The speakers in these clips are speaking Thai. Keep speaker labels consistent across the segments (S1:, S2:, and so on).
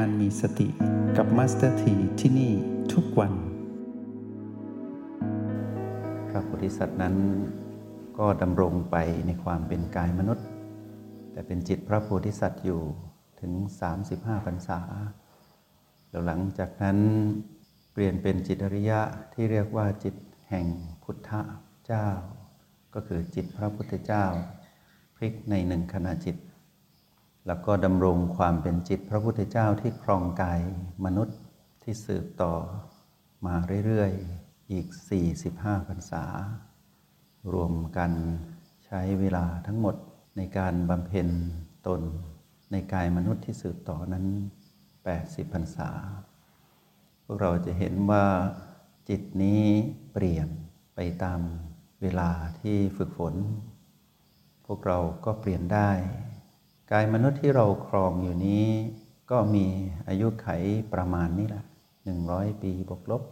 S1: การมีสติกับ Master T ที่นี่ทุกวัน
S2: พระโพธิสัตว์นั้นก็ดำรงไปในความเป็นกายมนุษย์ แต่เป็นจิตพระโพธิสัตว์อยู่ถึง 35พรรษาแล้วหลังจากนั้นเปลี่ยนเป็นจิตอริยะที่เรียกว่าจิตแห่งพุทธเจ้า ก็คือจิตพระพุทธเจ้า พลิกในหนึ่งขณะจิต แล้วก็ดำรงความเป็นจิตพระพุทธเจ้าที่ครองกายมนุษย์ที่สืบต่อมาเรื่อยๆ อีก 45พรรษา รวมกันใช้เวลาทั้งหมดในการบำเพ็ญตนในกายมนุษย์ที่สืบต่อนั้น 80พรรษา พวกเราจะเห็นว่าจิตนี้เปลี่ยนไปตามเวลาที่ฝึกฝน พวกเราก็เปลี่ยนได้ กายมนุษย์ที่เราครองอยู่นี้ ก็มีอายุไขประมาณนี้แหละหนึ่งร้อยปีบวกลบ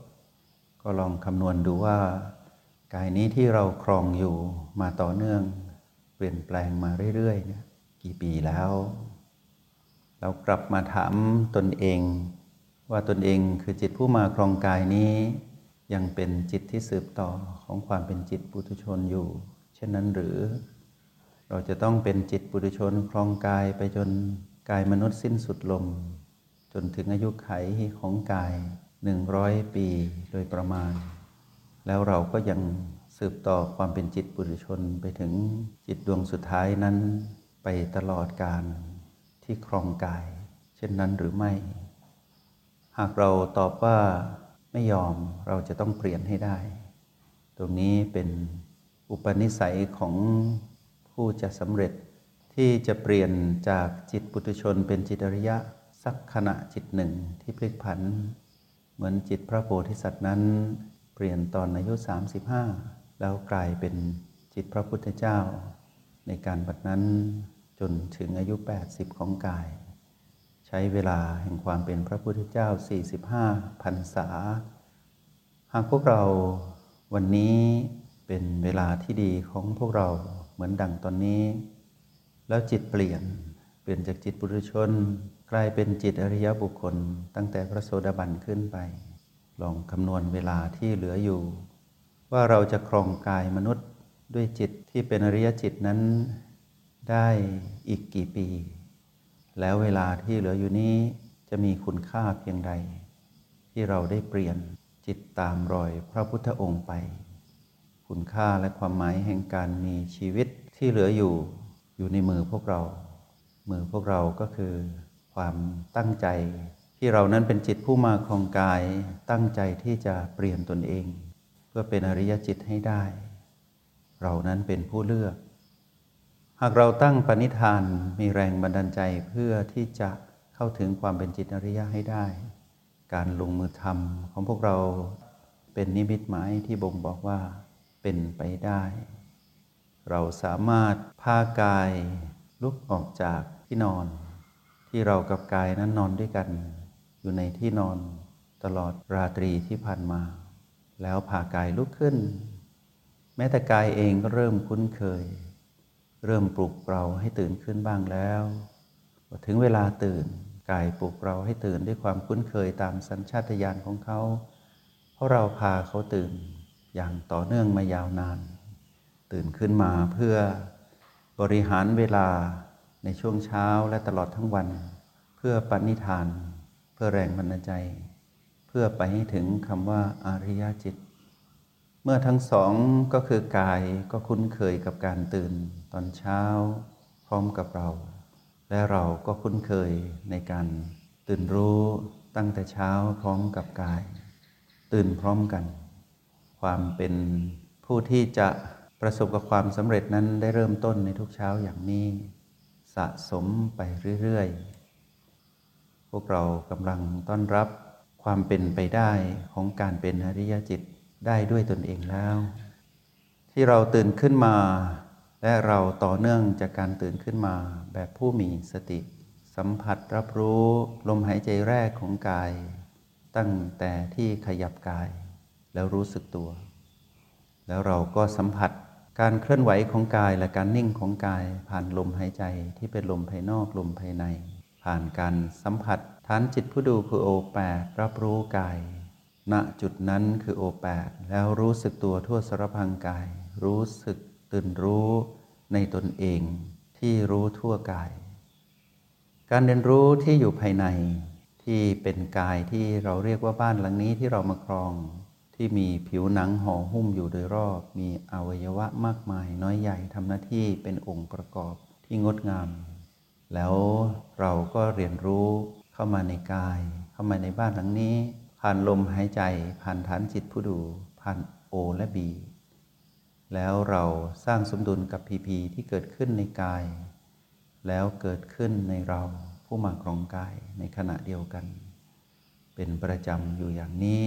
S2: ก็ลองคำนวณดูว่า กายนี้ที่เราครองอยู่มาต่อเนื่อง เปลี่ยนแปลงมาเรื่อยๆเนี่ยกี่ปีแล้ว เรากลับมาถามตนเอง ว่าตนเองคือจิตผู้มาครองกายนี้ยังเป็นจิตที่สืบต่อของความเป็นจิตปุถุชนอยู่ เช่นนั้นหรือ เราจะต้องเป็นจิตปุถุชนครองกายไปจนกายมนุษย์สิ้นสุดลม จนถึงอายุไขของกายหนึ่งร้อยปีโดยประมาณ แล้วเราก็ยังสืบต่อความเป็นจิตปุถุชนไปถึงจิตดวงสุดท้ายนั้นไปตลอดการที่ครองกาย เช่นนั้นหรือไม่ หากเราตอบว่าไม่ยอมเราจะต้องเปลี่ยนให้ได้ ตรงนี้เป็นอุปนิสัยของ ผู้จะสำเร็จที่จะเปลี่ยนจากจิตปุถุชนเป็นจิตอริยะสักขณะจิตหนึ่งที่พลิกผัน เหมือนจิตพระโพธิสัตว์นั้น เปลี่ยนตอนอายุ 35 แล้วกลายเป็นจิตพระพุทธเจ้า ในการบัดนั้นจนถึงอายุ 80 ของกาย ใช้เวลาแห่งความเป็นพระพุทธเจ้า 45พรรษา หากพวกเราวันนี้เป็นเวลาที่ดีของพวกเรา มือนดังตอนนี้ แล้วจิตเปลี่ยน เปลี่ยนจากจิตปุถุชน กลายเป็นจิตอริยบุคคล ตั้งแต่พระโสดาบันขึ้นไป ลองคำนวณเวลาที่เหลืออยู่ ว่าเราจะครองกายมนุษย์ด้วยจิตที่เป็นอริยจิตนั้นได้อีกกี่ปี แล้วเวลาที่เหลืออยู่นี้จะมีคุณค่าเพียงใด ที่เราได้เปลี่ยนจิตตามรอยพระพุทธองค์ไป คุณค่าและความหมายแห่งการมีชีวิตที่เหลืออยู่อยู่ในมือพวกเรา มือพวกเราก็คือ ความตั้งใจ ที่เรานั้นเป็นจิตผู้มาครองกาย ตั้งใจที่จะเปลี่ยนตนเอง เพื่อเป็นอริยจิตให้ได้ เรานั้นเป็นผู้เลือก หากเราตั้งปณิธานมีแรงบันดาลใจเพื่อที่จะเข้าถึงความเป็นจิตอริยะให้ได้ การลงมือทำของพวกเราเป็นนิมิตหมายที่บ่งบอกว่า เป็นไปได้ เราสามารถพากายลุกออกจากที่นอน ที่เรากับกายนั้นนอนด้วยกัน อยู่ในที่นอนตลอดราตรีที่ผ่านมา แล้วพากายลุกขึ้น แม้แต่กายเองก็เริ่มคุ้นเคย เริ่มปลุกเราให้ตื่นขึ้นบ้างแล้วถึงเวลาตื่นกายปลุกเราให้ตื่นด้วยความคุ้นเคยตามสัญชาตญาณของเขา เพราะเราพาเขาตื่น อย่างต่อเนื่องมายาวนาน ตื่นขึ้นมาเพื่อบริหารเวลาในช่วงเช้าและตลอดทั้งวัน เพื่อปณิธาน เพื่อแรงบันดาลใจ เพื่อไปให้ถึงคำว่าอาริยจิต เมื่อทั้งสองก็คือกายก็คุ้นเคยกับการตื่นตอนเช้า พร้อมกับเรา และเราก็คุ้นเคยในการตื่นรู้ตั้งแต่เช้าพร้อมกับกาย ตื่นพร้อมกัน ความเป็นผู้ที่จะประสบกับความสำเร็จนั้นได้เริ่มต้นในทุกเช้าอย่างนี้ สะสมไปเรื่อยๆ พวกเรากำลังต้อนรับความเป็นไปได้ของการเป็นอริยจิตได้ด้วยตนเองแล้ว ที่เราตื่นขึ้นมา และเราต่อเนื่องจากการตื่นขึ้นมาแบบผู้มีสติ สัมผัสรับรู้ลมหายใจแรกของกาย ตั้งแต่ที่ขยับกาย แล้วรู้สึกตัว แล้วเราก็สัมผัสการเคลื่อนไหวของกายและการนิ่งของกาย ผ่านลมหายใจที่เป็นลมภายนอกลมภายใน ผ่านการสัมผัสฐานจิตผู้ดูคือโอแปดรับรู้กาย ณจุดนั้นคือโอแปดแล้วรู้สึกตัวทั่วสารพังกาย รู้สึกตื่นรู้ในตนเองที่รู้ทั่วกาย การเรียนรู้ที่อยู่ภายในที่เป็นกายที่เราเรียกว่าบ้านหลังนี้ที่เรามาครอง ที่มีผิวหนังห่อหุ้มอยู่โดยรอบ มีอวัยวะมากมายน้อยใหญ่ทำหน้าที่เป็นองค์ประกอบที่งดงาม แล้วเราก็เรียนรู้เข้ามาในกาย เข้ามาในบ้านหลังนี้ ผ่านลมหายใจ ผ่านฐานจิตผู้ดูผ่านโอและบี แล้วเราสร้างสมดุลกับพีพีที่เกิดขึ้นในกาย แล้วเกิดขึ้นในเราผู้มาครองกายในขณะเดียวกัน เป็นประจำอยู่อย่างนี้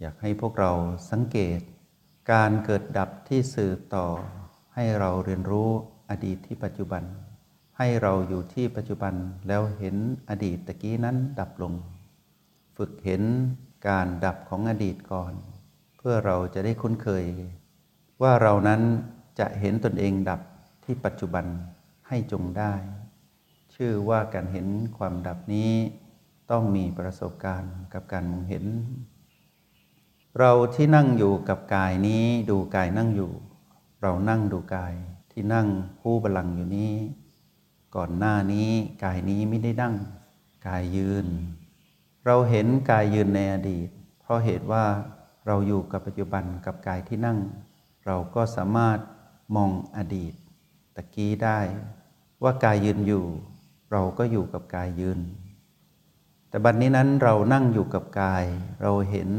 S2: อยากให้พวกเราสังเกต การเกิดดับที่สืบต่อ ให้เราเรียนรู้อดีตที่ปัจจุบัน ให้เราอยู่ที่ปัจจุบันแล้วเห็นอดีตตะกี้นั้นดับลง ฝึกเห็นการดับของอดีตก่อน เพื่อเราจะได้คุ้นเคย ว่าเรานั้นจะเห็นตนเองดับที่ปัจจุบันให้จงได้ ชื่อว่าการเห็นความดับนี้ต้องมีประสบการณ์กับการมองเห็น เราที่นั่งอยู่กับกายนี้ดูกายนั่งอยู่ เรานั่งดูกายที่นั่งคู่บาลังอยู่นี้ ก่อนหน้านี้กายนี้ไม่ได้นั่ง กายยืน เราเห็นกายยืนในอดีต เพราะเหตุว่าเราอยู่กับปัจจุบันกับกายที่นั่ง เราก็สามารถมองอดีตตะกี้ได้ ว่ากายยืนอยู่ เราก็อยู่กับกายยืน แต่บัดนนี้นั้นเรานั่งอยู่กับกาย เราเห็น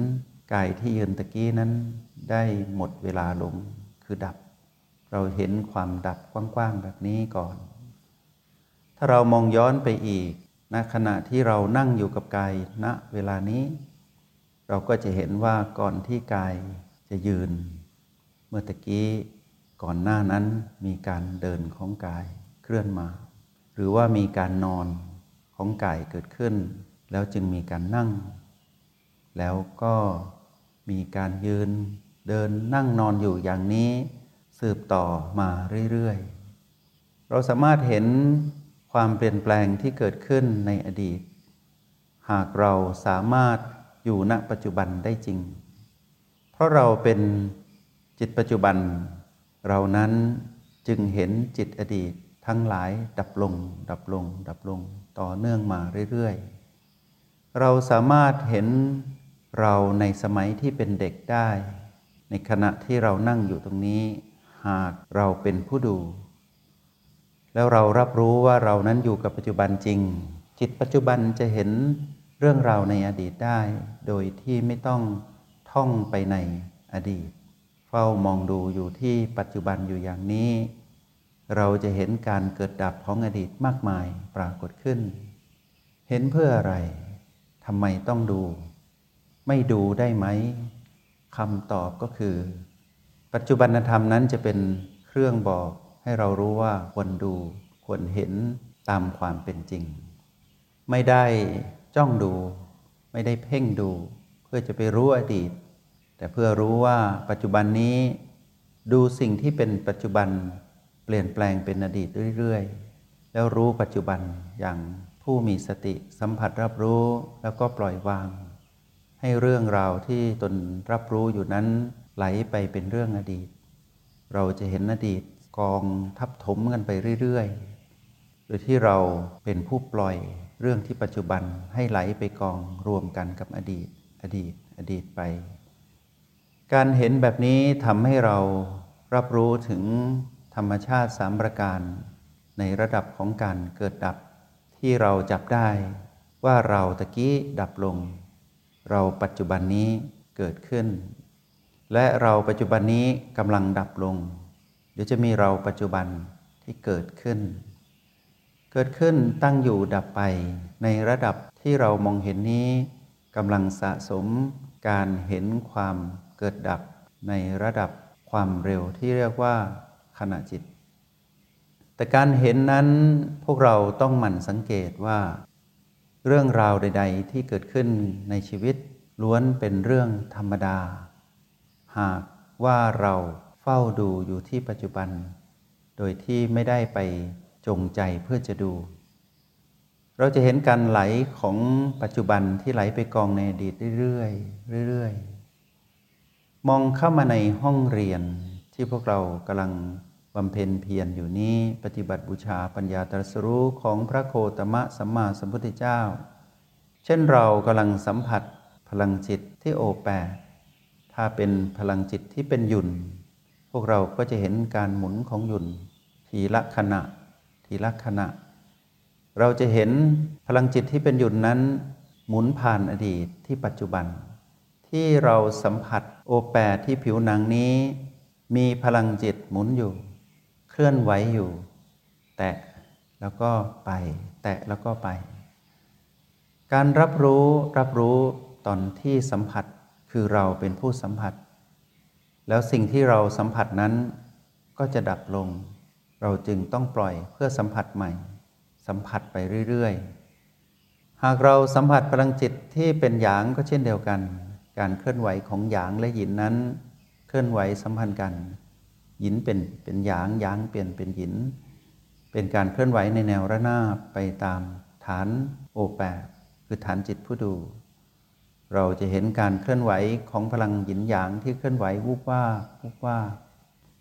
S2: กายที่ยืนตะกี้นั้นได้หมดเวลาลงคือดับ เราเห็นความดับกว้างๆแบบนี้ก่อน ถ้าเรามองย้อนไปอีกณขณะที่เรานั่งอยู่กับกายณเวลานี้ เราก็จะเห็นว่าก่อนที่กายจะยืน เมื่อตะกี้ก่อนหน้านั้นมีการเดินของกายเคลื่อนมา หรือว่ามีการนอนของกายเกิดขึ้น แล้วจึงมีการนั่ง แล้วก็ มีการยืนเดินนั่งนอนอยู่อย่างนี้สืบต่อมาเรื่อยๆ เราสามารถเห็นความเปลี่ยนแปลงที่เกิดขึ้นในอดีต หากเราสามารถอยู่ณปัจจุบันได้จริง เพราะเราเป็นจิตปัจจุบัน เรานั้นจึงเห็นจิตอดีตทั้งหลายดับลง ดับลง ดับลงต่อเนื่องมาเรื่อยๆ เราสามารถเห็น เราในสมัยที่เป็นเด็กได้ ในขณะที่เรานั่งอยู่ตรงนี้ หากเราเป็นผู้ดู แล้วเรารับรู้ว่าเรานั้นอยู่กับปัจจุบันจริง จิตปัจจุบันจะเห็นเรื่องราวในอดีตได้ โดยที่ไม่ต้องท่องไปในอดีต เฝ้ามองดูอยู่ที่ปัจจุบันอยู่อย่างนี้ เราจะเห็นการเกิดดับของอดีตมากมายปรากฏขึ้น เห็นเพื่ออะไรทำไมต้องดู ไม่ดูได้ไหมคำตอบก็คือ ปัจจุบันธรรมนั้นจะเป็นเครื่องบอกให้เรารู้ว่าควรดูควรเห็นตามความเป็นจริง ไม่ได้จ้องดู ไม่ได้เพ่งดู เพื่อจะไปรู้อดีต แต่เพื่อรู้ว่าปัจจุบันนี้ ดูสิ่งที่เป็นปัจจุบันเปลี่ยนแปลงเป็นอดีตเรื่อยๆ แล้วรู้ปัจจุบันอย่างผู้มีสติสัมผัสรับรู้แล้วก็ปล่อยวาง ให้เรื่องราวที่ตนรับรู้อยู่นั้นไหลไปเป็นเรื่องอดีต เราจะเห็นอดีตกองทับถมกันไปเรื่อยๆ โดยที่เราเป็นผู้ปล่อยเรื่องที่ปัจจุบันให้ไหลไปกองรวมกันกับอดีต อดีต อดีตไป การเห็นแบบนี้ทำให้เรารับรู้ถึงธรรมชาติสามประการในระดับของการเกิดดับที่เราจับได้ว่าเราตะกี้ดับลง เราปัจจุบันนี้เกิดขึ้น และเราปัจจุบันนี้กำลังดับลง เดี๋ยวจะมีเราปัจจุบันที่เกิดขึ้น เกิดขึ้นตั้งอยู่ดับไปในระดับที่เรามองเห็นนี้กำลังสะสมการเห็นความเกิดดับในระดับความเร็วที่เรียกว่าขณะจิต แต่การเห็นนั้นพวกเราต้องหมั่นสังเกตว่า เรื่องราวใด ๆ ที่เกิดขึ้นในชีวิต ล้วนเป็นเรื่องธรรมดา หากว่าเราเฝ้าดูอยู่ที่ปัจจุบัน โดยที่ไม่ได้ไปจงใจเพื่อจะดู เราจะเห็นการไหลของปัจจุบันที่ไหลไปกองในอดีตเรื่อยๆเรื่อยๆ มองเข้ามาในห้องเรียนที่พวกเรากำลัง บำเพ็ญเพียรอยู่นี้ปฏิบัติบูชาปัญญาตรัสรู้ของพระโคตมะสัมมาสัมพุทธเจ้า เช่นเรากำลังสัมผัสพลังจิตที่โอแปดถ้าเป็นพลังจิตที่เป็นหยุ่น พวกเราก็จะเห็นการหมุนของหยุ่น ทีละขณะ ทีละขณะ เราจะเห็นพลังจิตที่เป็นหยุ่นนั้น หมุนผ่านอดีตที่ปัจจุบัน ที่เราสัมผัสโอแปดที่ผิวหนังนี้ มีพลังจิตหมุนอยู่ ลื่อนไหวอยู่ แตะแล้วก็ไป แตะแล้วก็ไป การรับรู้รับรู้ตอนที่สัมผัสคือเราเป็นผู้สัมผัส แล้วสิ่งที่เราสัมผัสนั้นก็จะดับลง เราจึงต้องปล่อยเพื่อสัมผัสใหม่ สัมผัสไปเรื่อยๆ หากเราสัมผัสพลังจิตที่เป็นหยางก็เช่นเดียวกัน การเคลื่อนไหวของหยางและหยินนั้น เคลื่อนไหวสัมพันธ์กัน หยินเป็นเป็นหยางหยางเปลี่ยนเป็นหยิน เป็นการเคลื่อนไหวในแนวระนาบไปตามฐานโอแปดคือฐานจิตผู้ดู เราจะเห็นการเคลื่อนไหวของพลังหยินหยางที่เคลื่อนไหววุบว่าวุบว่า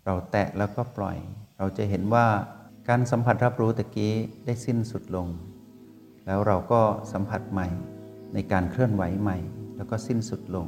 S2: เราแตะแล้วก็ปล่อย เราจะเห็นว่าการสัมผัสรับรู้ตะกี้ได้สิ้นสุดลง แล้วเราก็สัมผัสใหม่ในการเคลื่อนไหวใหม่ แล้วก็สิ้นสุดลง